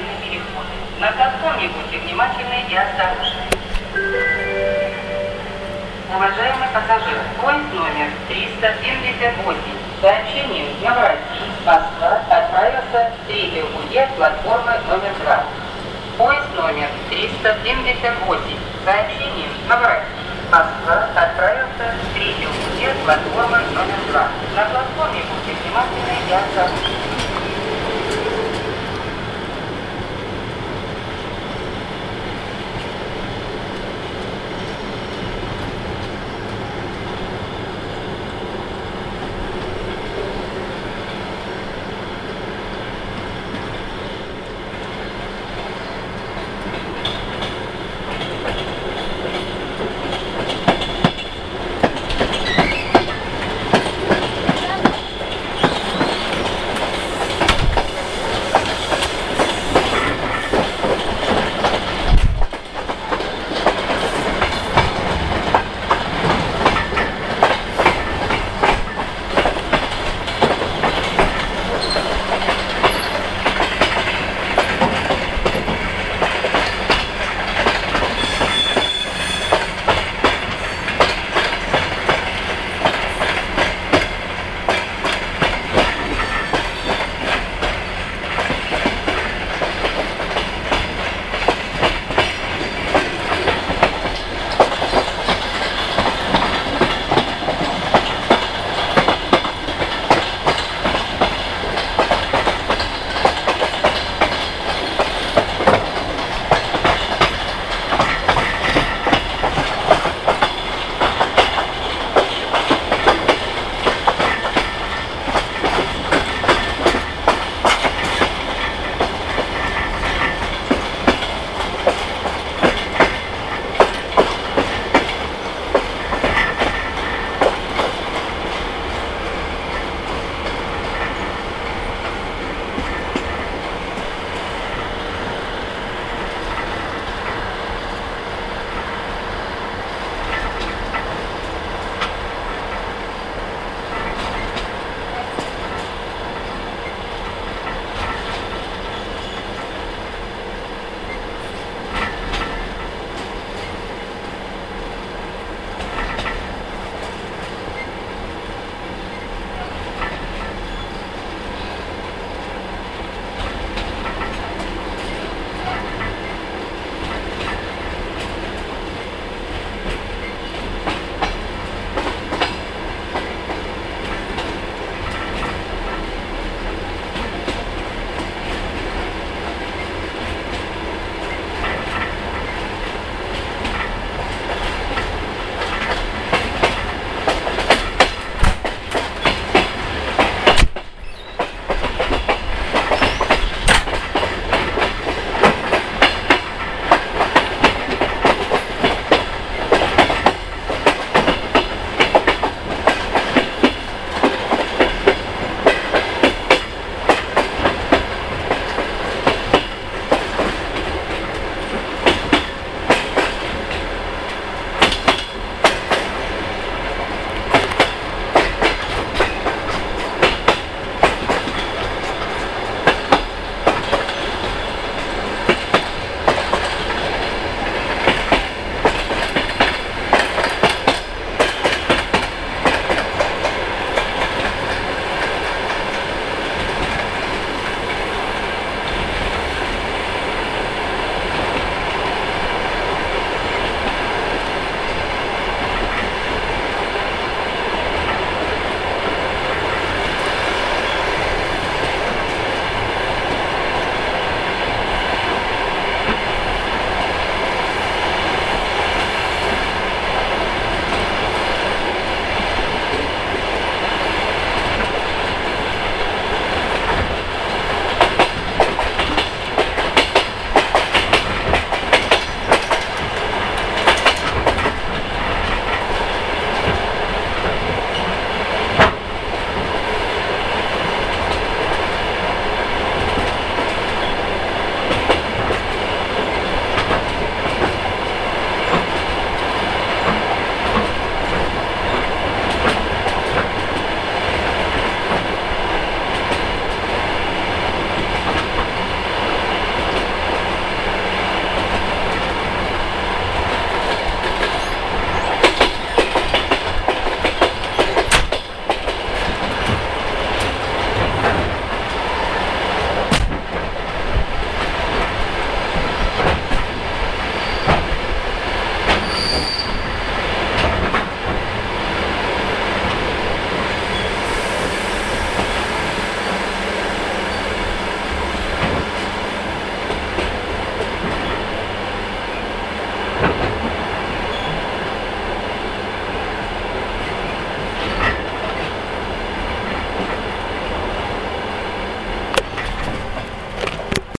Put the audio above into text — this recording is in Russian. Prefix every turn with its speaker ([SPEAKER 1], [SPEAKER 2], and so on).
[SPEAKER 1] через переход. На платформе будьте внимательны и осторожны. Уважаемый пассажир, поезд номер 378 Сообщение сообщением Днем России Москва отправился в третьего пути платформы номер 2. Поезд номер 378 с сообщением Новороссийск Москва отправился в третьего пути платформы номер 2.